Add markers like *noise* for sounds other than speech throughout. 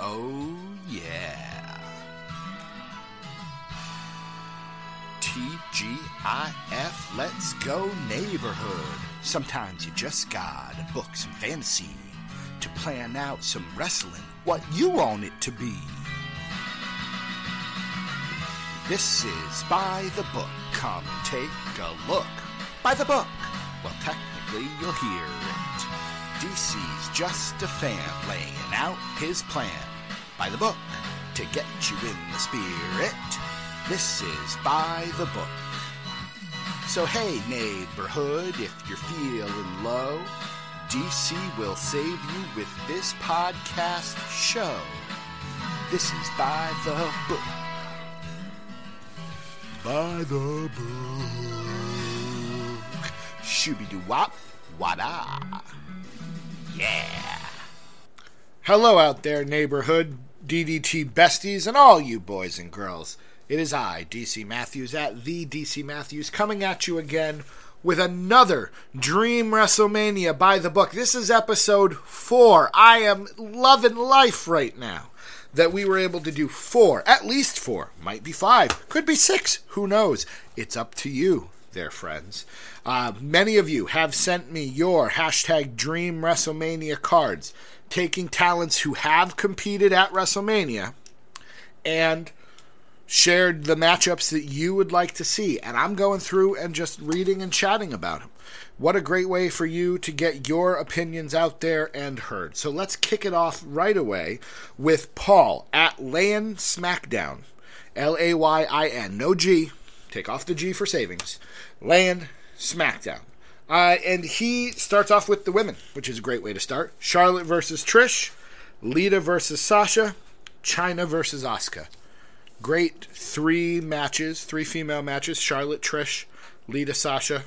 Oh, yeah. TGIF, let's go neighborhood. Sometimes you just gotta book some fantasy to plan out some wrestling, what you want it to be. This is By the Book. Come take a look. By the book. Well, technically, you'll hear it. DC's just a fan laying out his plan by the book to get you in the spirit. This is By the Book. So, hey, neighborhood, if you're feeling low, DC will save you with this podcast show. This is By the Book. By the Book. Shooby doo wop, wada. Yeah. Hello out there, neighborhood, DDT besties, and all you boys and girls. It is I, DC Matthews, at the DC Matthews, coming at you again with another Dream WrestleMania by the book. This is episode four. I am loving life right now that we were able to do four, at least four, might be five, could be six, who knows? It's up to you, there, friends. Uh, many of you have sent me your hashtag Dream WrestleMania cards, taking talents who have competed at WrestleMania and shared the matchups that you would like to see. And I'm going through and just reading and chatting about them. What a great way for you to get your opinions out there and heard. So let's kick it off right away with Paul at Layin SmackDown. L A Y I N. No G. Take off the G for savings. Layin SmackDown. Uh, and he starts off with the women, which is a great way to start. Charlotte versus Trish, Lita versus Sasha, Chyna versus Asuka. Great three matches, three female matches Charlotte, Trish, Lita, Sasha,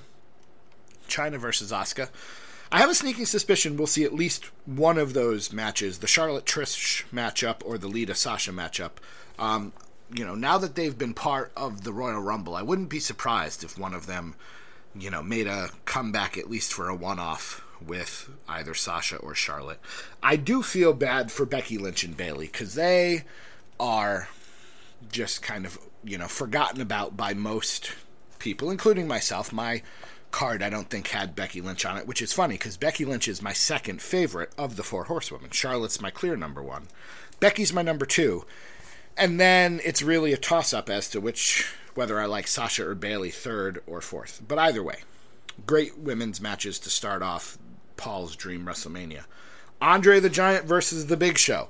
Chyna versus Asuka. I have a sneaking suspicion we'll see at least one of those matches, the Charlotte Trish matchup or the Lita Sasha matchup. Um, you know, now that they've been part of the Royal Rumble, I wouldn't be surprised if one of them, you know, made a comeback at least for a one off with either Sasha or Charlotte. I do feel bad for Becky Lynch and Bayley because they are just kind of, you know, forgotten about by most people, including myself. My card I don't think had Becky Lynch on it, which is funny because Becky Lynch is my second favorite of the four horsewomen. Charlotte's my clear number one. Becky's my number two. And then it's really a toss up as to which whether I like Sasha or Bayley third or fourth. But either way, great women's matches to start off Paul's Dream WrestleMania. Andre the Giant versus The Big Show.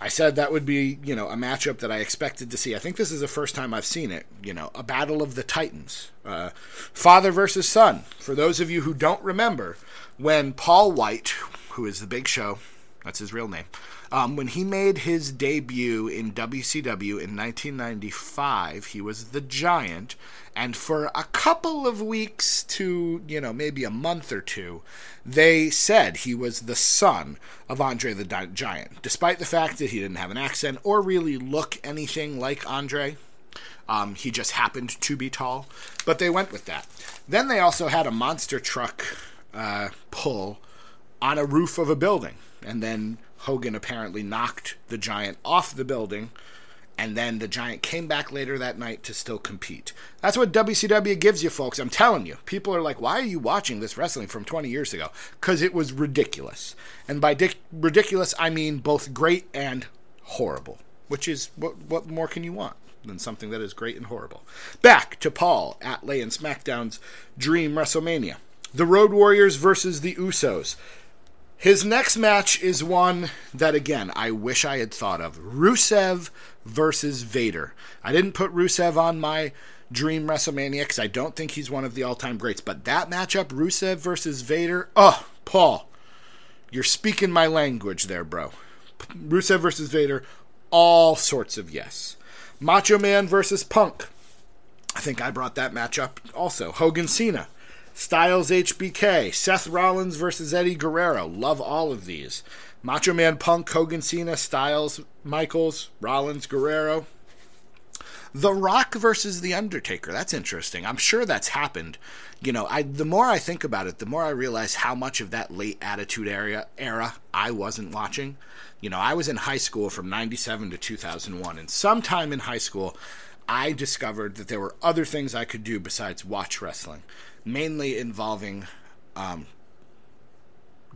I said that would be, you know, a matchup that I expected to see. I think this is the first time I've seen it. You know, a battle of the titans, uh, father versus son. For those of you who don't remember, when Paul White, who is the Big Show, that's his real name, um, when he made his debut in WCW in 1995, he was the Giant, and for a couple of weeks to, you know, maybe a month or two, they said he was the son of Andre the Giant, despite the fact that he didn't have an accent or really look anything like Andre. Um, he just happened to be tall, but they went with that. Then they also had a monster truck uh, pull on a roof of a building, and then Hogan apparently knocked the giant off the building, and then the giant came back later that night to still compete. That's what WCW gives you, folks. I'm telling you. People are like, why are you watching this wrestling from 20 years ago? Because it was ridiculous. And by dic- ridiculous, I mean both great and horrible, which is what, what more can you want? Than something that is great and horrible. Back to Paul at Layin SmackDown's Dream WrestleMania. The Road Warriors versus the Usos. His next match is one that, again, I wish I had thought of Rusev versus Vader. I didn't put Rusev on my Dream WrestleMania because I don't think he's one of the all time greats. But that matchup, Rusev versus Vader, oh, Paul, you're speaking my language there, bro. Rusev versus Vader, all sorts of yes. Macho Man versus Punk. I think I brought that matchup also. Hogan Cena. Styles HBK, Seth Rollins versus Eddie Guerrero. Love all of these. Macho Man Punk, Hogan Cena, Styles, Michaels, Rollins, Guerrero. The Rock versus The Undertaker. That's interesting. I'm sure that's happened. You know, I the more I think about it, the more I realize how much of that late Attitude Era era I wasn't watching. You know, I was in high school from 97 to 2001, and sometime in high school, I discovered that there were other things I could do besides watch wrestling, mainly involving, um,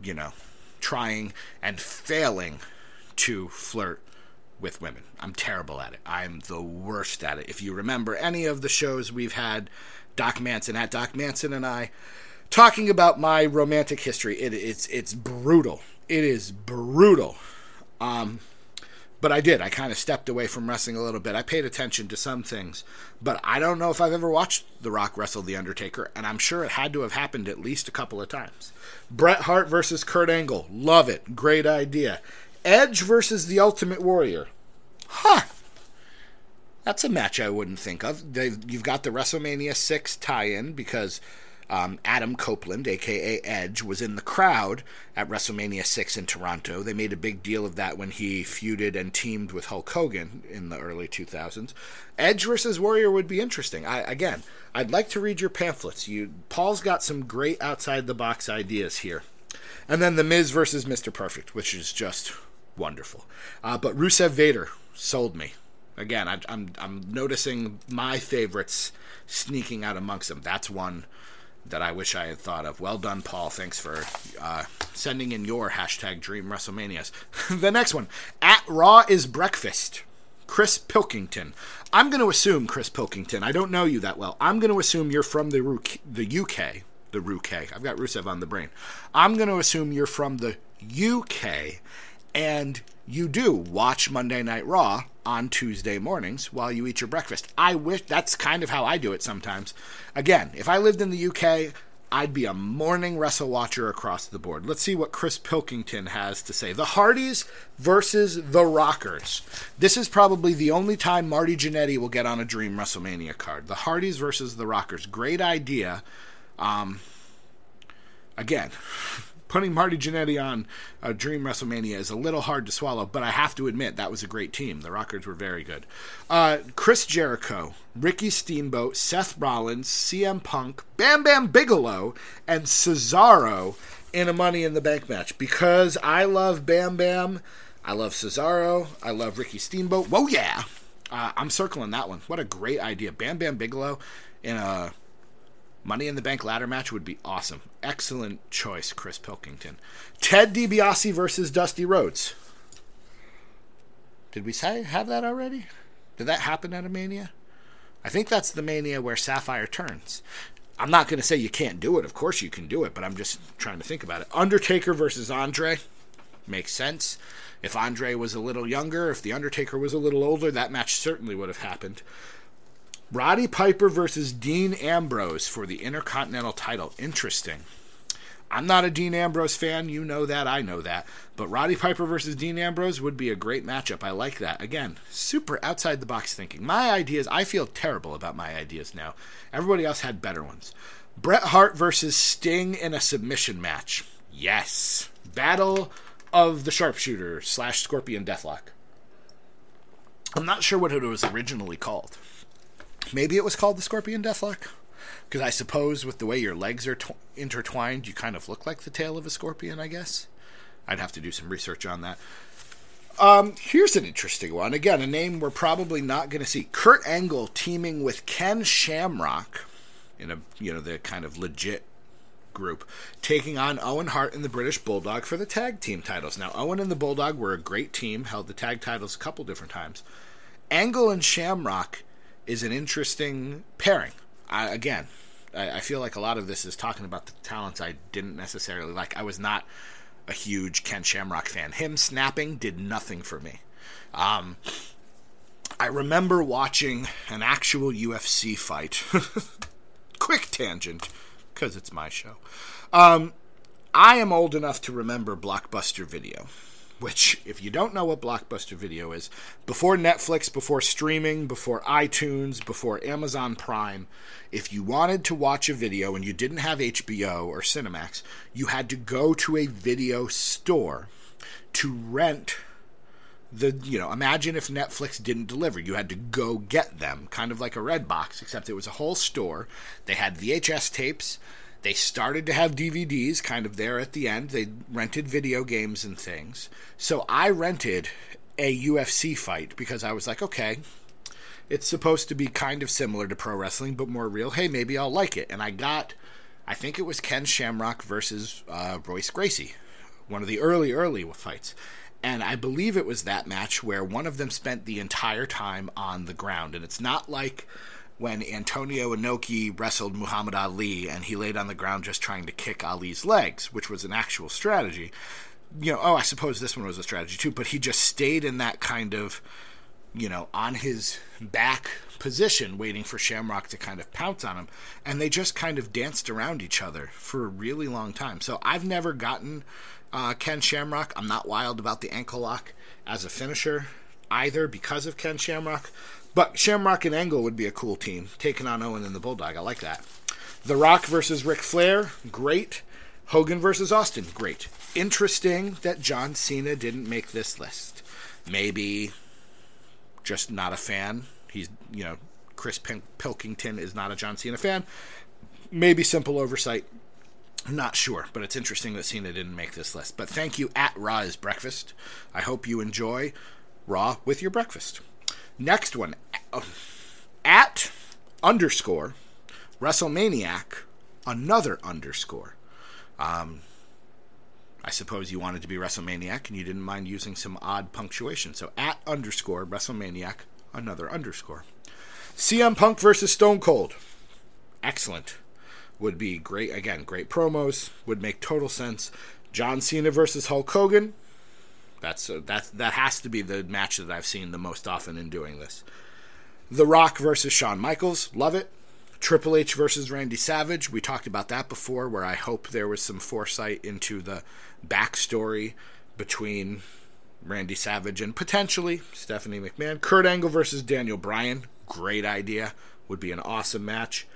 you know, trying and failing to flirt with women. I'm terrible at it. I'm the worst at it. If you remember any of the shows we've had, Doc Manson at Doc Manson and I talking about my romantic history, it, it's it's brutal. It is brutal. Um, but I did. I kind of stepped away from wrestling a little bit. I paid attention to some things, but I don't know if I've ever watched The Rock wrestle The Undertaker, and I'm sure it had to have happened at least a couple of times. Bret Hart versus Kurt Angle. Love it. Great idea. Edge versus The Ultimate Warrior. Huh. That's a match I wouldn't think of. They've, you've got the WrestleMania 6 tie in because um, Adam Copeland, aka Edge, was in the crowd at WrestleMania 6 in Toronto. They made a big deal of that when he feuded and teamed with Hulk Hogan in the early 2000s. Edge versus Warrior would be interesting. I, again, I'd like to read your pamphlets. You, Paul's got some great outside the box ideas here. And then The Miz versus Mr. Perfect, which is just wonderful. Uh, but Rusev Vader sold me. Again, I, I'm I'm noticing my favorites sneaking out amongst them. That's one that I wish I had thought of. Well done, Paul. Thanks for uh, sending in your hashtag Dream WrestleManias. *laughs* the next one at Raw is Breakfast. Chris Pilkington. I'm going to assume Chris Pilkington. I don't know you that well. I'm going to assume you're from the the UK. The UK. I've got Rusev on the brain. I'm going to assume you're from the UK, and you do watch Monday Night Raw on Tuesday mornings while you eat your breakfast. I wish that's kind of how I do it sometimes. Again, if I lived in the UK, I'd be a morning wrestle watcher across the board. Let's see what Chris Pilkington has to say. The Hardys versus the Rockers. This is probably the only time Marty Jannetty will get on a Dream WrestleMania card. The Hardys versus the Rockers. Great idea. Um, again, *laughs* putting Marty Jannetty on a Dream WrestleMania is a little hard to swallow, but I have to admit that was a great team. The Rockers were very good. Uh, Chris Jericho, Ricky Steamboat, Seth Rollins, CM Punk, Bam Bam Bigelow, and Cesaro in a Money in the Bank match because I love Bam Bam. I love Cesaro. I love Ricky Steamboat. Whoa, yeah. Uh, I'm circling that one. What a great idea. Bam Bam Bigelow in a Money in the Bank ladder match would be awesome. Excellent choice, Chris Pilkington. Ted DiBiase versus Dusty Rhodes. Did we say have that already? Did that happen at a Mania? I think that's the Mania where Sapphire turns. I'm not going to say you can't do it. Of course you can do it, but I'm just trying to think about it. Undertaker versus Andre makes sense. If Andre was a little younger, if The Undertaker was a little older, that match certainly would have happened. Roddy Piper versus Dean Ambrose for the Intercontinental title. Interesting. I'm not a Dean Ambrose fan. You know that. I know that. But Roddy Piper versus Dean Ambrose would be a great matchup. I like that. Again, super outside the box thinking. My ideas, I feel terrible about my ideas now. Everybody else had better ones. Bret Hart versus Sting in a submission match. Yes. Battle of the Sharpshooter slash Scorpion Deathlock. I'm not sure what it was originally called. Maybe it was called the Scorpion Deathlock. Because I suppose with the way your legs are tw- intertwined, you kind of look like the tail of a scorpion, I guess. I'd have to do some research on that. Um, here's an interesting one. Again, a name we're probably not going to see. Kurt Angle teaming with Ken Shamrock in a you know the kind of legit group, taking on Owen Hart and the British Bulldog for the tag team titles. Now, Owen and the Bulldog were a great team, held the tag titles a couple different times. Angle and Shamrock is an interesting pairing. I, again, I, I feel like a lot of this is talking about the talents I didn't necessarily like. I was not a huge Ken Shamrock fan. Him snapping did nothing for me. Um, I remember watching an actual UFC fight. *laughs* Quick tangent, because it's my show. Um, I am old enough to remember Blockbuster Video which, if you don't know what Blockbuster Video is, before Netflix, before streaming, before iTunes, before Amazon Prime, if you wanted to watch a video and you didn't have HBO or Cinemax, you had to go to a video store to rent the you know imagine if netflix didn't deliver. You had to go get them kind of like a red box except it was a whole store. They had vhs tapes they started to have dvds kind of there at the end. They rented video games and things. So i rented a ufc fight because i was like okay it's supposed to be kind of similar to pro wrestling but more real. Hey maybe i'll like it. And i got i think it was ken shamrock versus uh, royce gracie one of the early early fights. And I believe it was that match where one of them spent the entire time on the ground. And it's not like when Antonio Inoki wrestled Muhammad Ali and he laid on the ground just trying to kick Ali's legs, which was an actual strategy. You know, oh, I suppose this one was a strategy too, but he just stayed in that kind of, you know, on his back position, waiting for Shamrock to kind of pounce on him. And they just kind of danced around each other for a really long time. So I've never gotten uh, Ken Shamrock. I'm not wild about the ankle lock as a finisher either because of Ken Shamrock. But Shamrock and Angle would be a cool team, taking on Owen and the Bulldog. I like that. The Rock versus Ric Flair, great. Hogan versus Austin, great. Interesting that John Cena didn't make this list. Maybe just not a fan. He's, you know, Chris Pilkington is not a John Cena fan. Maybe simple oversight. I'm not sure, but it's interesting that Cena didn't make this list. But thank you at Raw is Breakfast. I hope you enjoy Raw with your breakfast. Next one at underscore WrestleManiac, another underscore. Um, I suppose you wanted to be WrestleManiac and you didn't mind using some odd punctuation. So at underscore WrestleManiac, another underscore. CM Punk versus Stone Cold. Excellent would be great. Again, great promos would make total sense. John Cena versus Hulk Hogan. That's uh, that has to be the match that I've seen the most often in doing this. The Rock versus Shawn Michaels. Love it. Triple H versus Randy Savage. We talked about that before, where I hope there was some foresight into the backstory between Randy Savage and potentially Stephanie McMahon. Kurt Angle versus Daniel Bryan. Great idea. Would be an awesome match.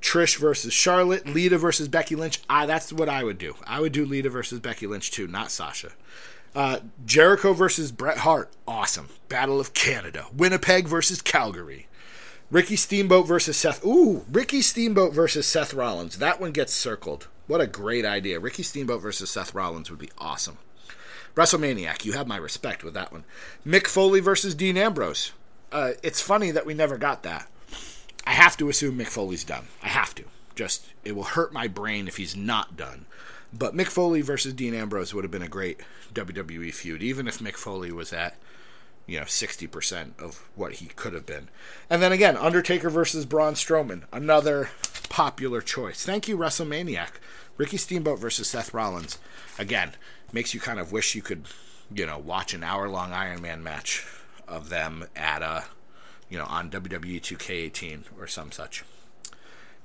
Trish versus Charlotte, Lita versus Becky Lynch. Ah, that's what I would do. I would do Lita versus Becky Lynch too, not Sasha. Uh, Jericho versus Bret Hart, awesome. Battle of Canada. Winnipeg versus Calgary. Ricky Steamboat versus Seth. Ooh, Ricky Steamboat versus Seth Rollins. That one gets circled. What a great idea. Ricky Steamboat versus Seth Rollins would be awesome. WrestleManiac, you have my respect with that one. Mick Foley versus Dean Ambrose. Uh, it's funny that we never got that. I have to assume Mick Foley's done. I have to. Just it will hurt my brain if he's not done. But Mick Foley versus Dean Ambrose would have been a great WWE feud, even if Mick Foley was at you know sixty percent of what he could have been. And then again, Undertaker versus Braun Strowman, another popular choice. Thank you, WrestleManiac. Ricky Steamboat versus Seth Rollins. Again, makes you kind of wish you could, you know, watch an hour long Iron Man match of them at a you know, on WWE 2K18 or some such.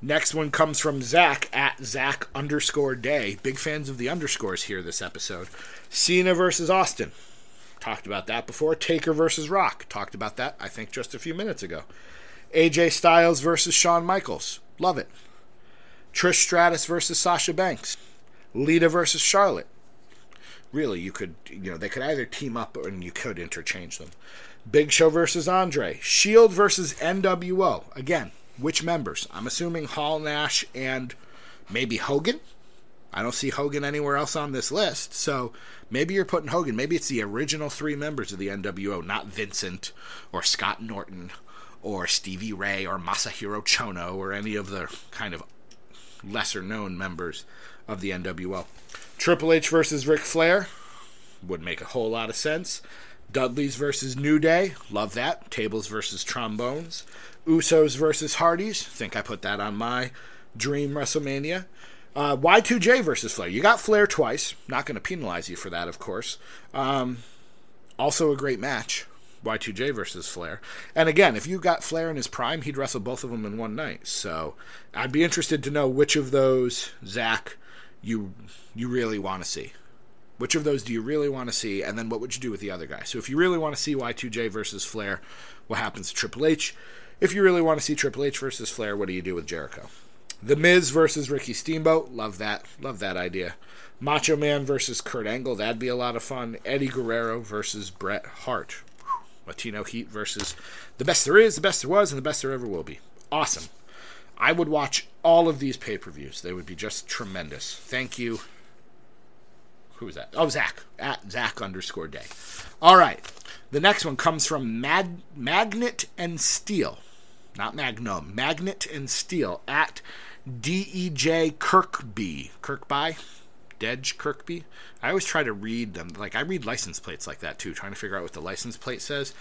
Next one comes from Zach at Zach underscore day. Big fans of the underscores here this episode. Cena versus Austin. Talked about that before. Taker versus Rock. Talked about that, I think, just a few minutes ago. AJ Styles versus Shawn Michaels. Love it. Trish Stratus versus Sasha Banks. Lita versus Charlotte. Really, you could, you know, they could either team up and you could interchange them. Big Show versus Andre. Shield versus NWO. Again, which members? I'm assuming Hall, Nash, and maybe Hogan. I don't see Hogan anywhere else on this list. So maybe you're putting Hogan. Maybe it's the original three members of the NWO, not Vincent or Scott Norton or Stevie Ray or Masahiro Chono or any of the kind of lesser known members of the NWO. Triple H versus Ric Flair would make a whole lot of sense. Dudley's versus New Day. Love that. Tables versus Trombones. Usos versus Hardys. Think I put that on my dream WrestleMania. Uh, Y2J versus Flair. You got Flair twice. Not going to penalize you for that, of course. Um, also a great match. Y2J versus Flair. And again, if you got Flair in his prime, he'd wrestle both of them in one night. So I'd be interested to know which of those, Zach, you you really want to see. Which of those do you really want to see? And then what would you do with the other guy? So if you really want to see Y2J versus Flair, what happens to Triple H? If you really want to see Triple H versus Flair, what do you do with Jericho? The Miz versus Ricky Steamboat. Love that. Love that idea. Macho Man versus Kurt Angle. That'd be a lot of fun. Eddie Guerrero versus Bret Hart. Latino Heat versus the best there is, the best there was, and the best there ever will be. Awesome. I would watch all of these pay per views. They would be just tremendous. Thank you. Who is that? Oh, Zach. At Zach underscore day. All right. The next one comes from Mag- Magnet and Steel. Not Magnum. Magnet and Steel at DEJ Kirkby. Kirkby? Dej Kirkby. I always try to read them. Like, I read license plates like that too, trying to figure out what the license plate says,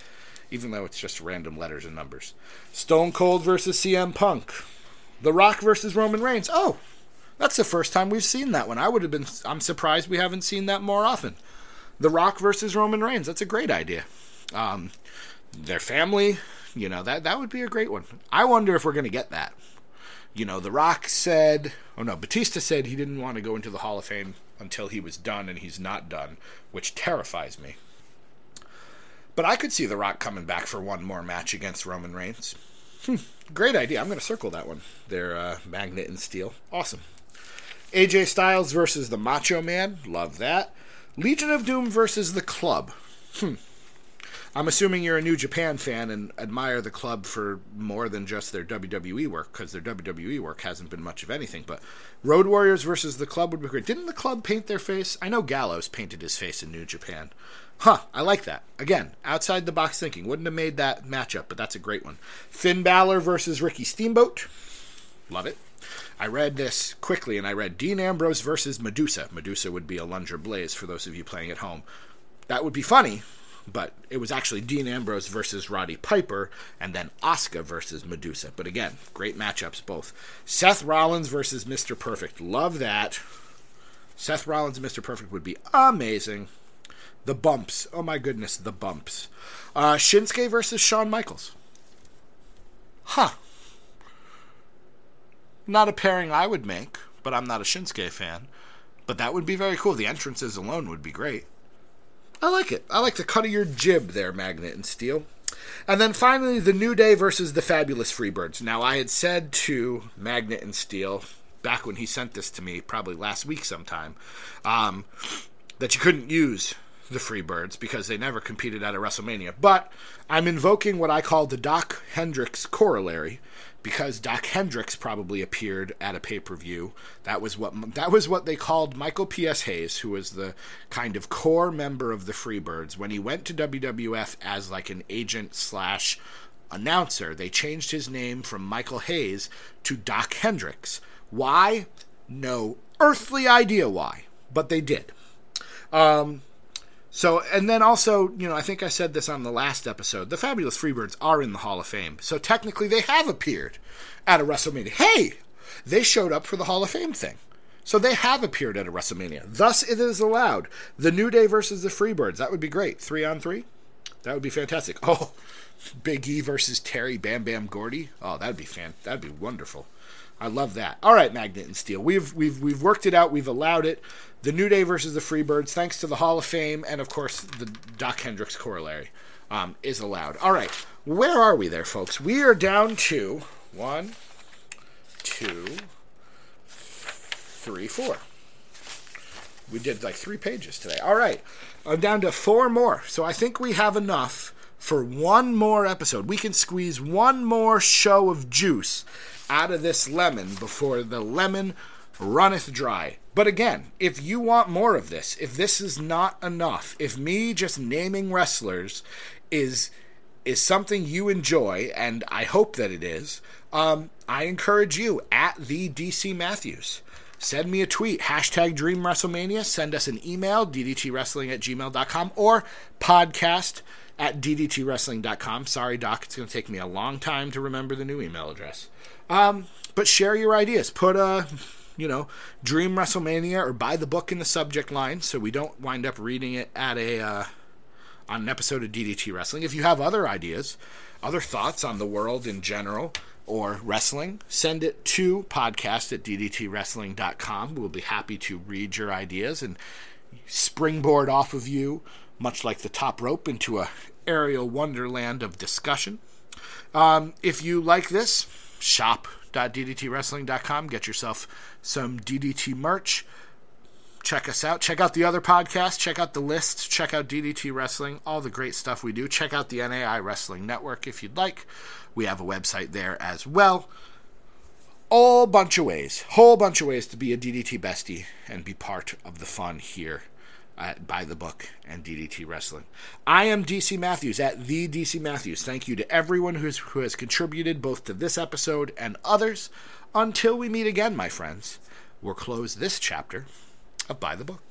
even though it's just random letters and numbers. Stone Cold versus CM Punk. The Rock versus Roman Reigns. Oh, that's the first time we've seen that one. I would have been. I'm surprised we haven't seen that more often. The Rock versus Roman Reigns. That's a great idea. Um, their family, you know that that would be a great one. I wonder if we're going to get that. You know, The Rock said, oh no, Batista said he didn't want to go into the Hall of Fame until he was done, and he's not done, which terrifies me. But I could see The Rock coming back for one more match against Roman Reigns. Hmm, great idea. I'm going to circle that one. Their uh, magnet and steel. Awesome. AJ Styles versus the Macho Man. Love that. Legion of Doom versus the Club. Hmm. I'm assuming you're a New Japan fan and admire the club for more than just their WWE work, because their WWE work hasn't been much of anything. But Road Warriors versus the club would be great. Didn't the club paint their face? I know Gallows painted his face in New Japan. Huh, I like that. Again, outside the box thinking. Wouldn't have made that matchup, but that's a great one. Finn Balor versus Ricky Steamboat. Love it. I read this quickly and I read Dean Ambrose versus Medusa. Medusa would be Alundra Blaze for those of you playing at home. That would be funny, but it was actually Dean Ambrose versus Roddy Piper, and then Asuka versus Medusa. But again, great matchups both. Seth Rollins versus Mr. Perfect. Love that. Seth Rollins and Mr. Perfect would be amazing. The bumps. Oh my goodness, the bumps. Uh, Shinsuke versus Shawn Michaels. Huh. Not a pairing I would make, but I'm not a Shinsuke fan. But that would be very cool. The entrances alone would be great. I like it. I like the cut of your jib there, Magnet and Steel. And then finally, the New Day versus the Fabulous Freebirds. Now, I had said to Magnet and Steel back when he sent this to me, probably last week sometime, um, that you couldn't use the Freebirds because they never competed at a WrestleMania. But I'm invoking what I call the Doc Hendrix corollary because Doc Hendrix probably appeared at a pay per view. That was what that was what they called Michael P.S. Hayes, who was the kind of core member of the Freebirds. When he went to WWF as like an agent slash announcer, they changed his name from Michael Hayes to Doc Hendrix. Why? No earthly idea why, but they did. Um, so, and then also, you know, I think I said this on the last episode. The Fabulous Freebirds are in the Hall of Fame. So technically, they have appeared at a WrestleMania. Hey, they showed up for the Hall of Fame thing. So they have appeared at a WrestleMania. Thus, it is allowed. The New Day versus the Freebirds. That would be great. Three on three. That would be fantastic. *laughs* Oh, Big E versus Terry Bam Bam Gordy. Oh, that'd be fan. That'd be wonderful. I love that. All right, Magnet and Steel. We've we've we've worked it out. We've allowed it. The New Day versus the Freebirds, thanks to the Hall of Fame and of course the Doc Hendrix corollary, um, is allowed. All right, where are we there, folks? We are down to one, two, three, four. We did like three pages today. All right, I'm down to four more. So I think we have enough for one more episode. We can squeeze one more show of juice out of this lemon before the lemon runneth dry. But again, if you want more of this, if this is not enough, if me just naming wrestlers is is something you enjoy, and I hope that it is, um, I encourage you at the DC Matthews. Send me a tweet, hashtag Dream WrestleMania. Send us an email, ddtwrestling at gmail.com, or podcast at ddtwrestling.com. Sorry, Doc, it's going to take me a long time to remember the new email address. Um, but share your ideas. Put a you know, Dream WrestleMania or By the Book in the subject line so we don't wind up reading it at a uh, on an episode of DDT Wrestling. If you have other ideas, other thoughts on the world in general or wrestling, send it to podcast at ddtwrestling.com. We'll be happy to read your ideas and springboard off of you, much like the top rope, into a aerial wonderland of discussion. Um, if you like this, shop shop.ddtwrestling.com. Get yourself some DDT merch. Check us out. Check out the other podcasts. Check out the list. Check out DDT Wrestling. All the great stuff we do. Check out the NAI Wrestling Network if you'd like. We have a website there as well. All bunch of ways, whole bunch of ways to be a DDT bestie and be part of the fun here at By the Book and DDT Wrestling. I am DC Matthews at the DC Matthews. Thank you to everyone who's, who has contributed both to this episode and others. Until we meet again, my friends, we'll close this chapter of By the Book.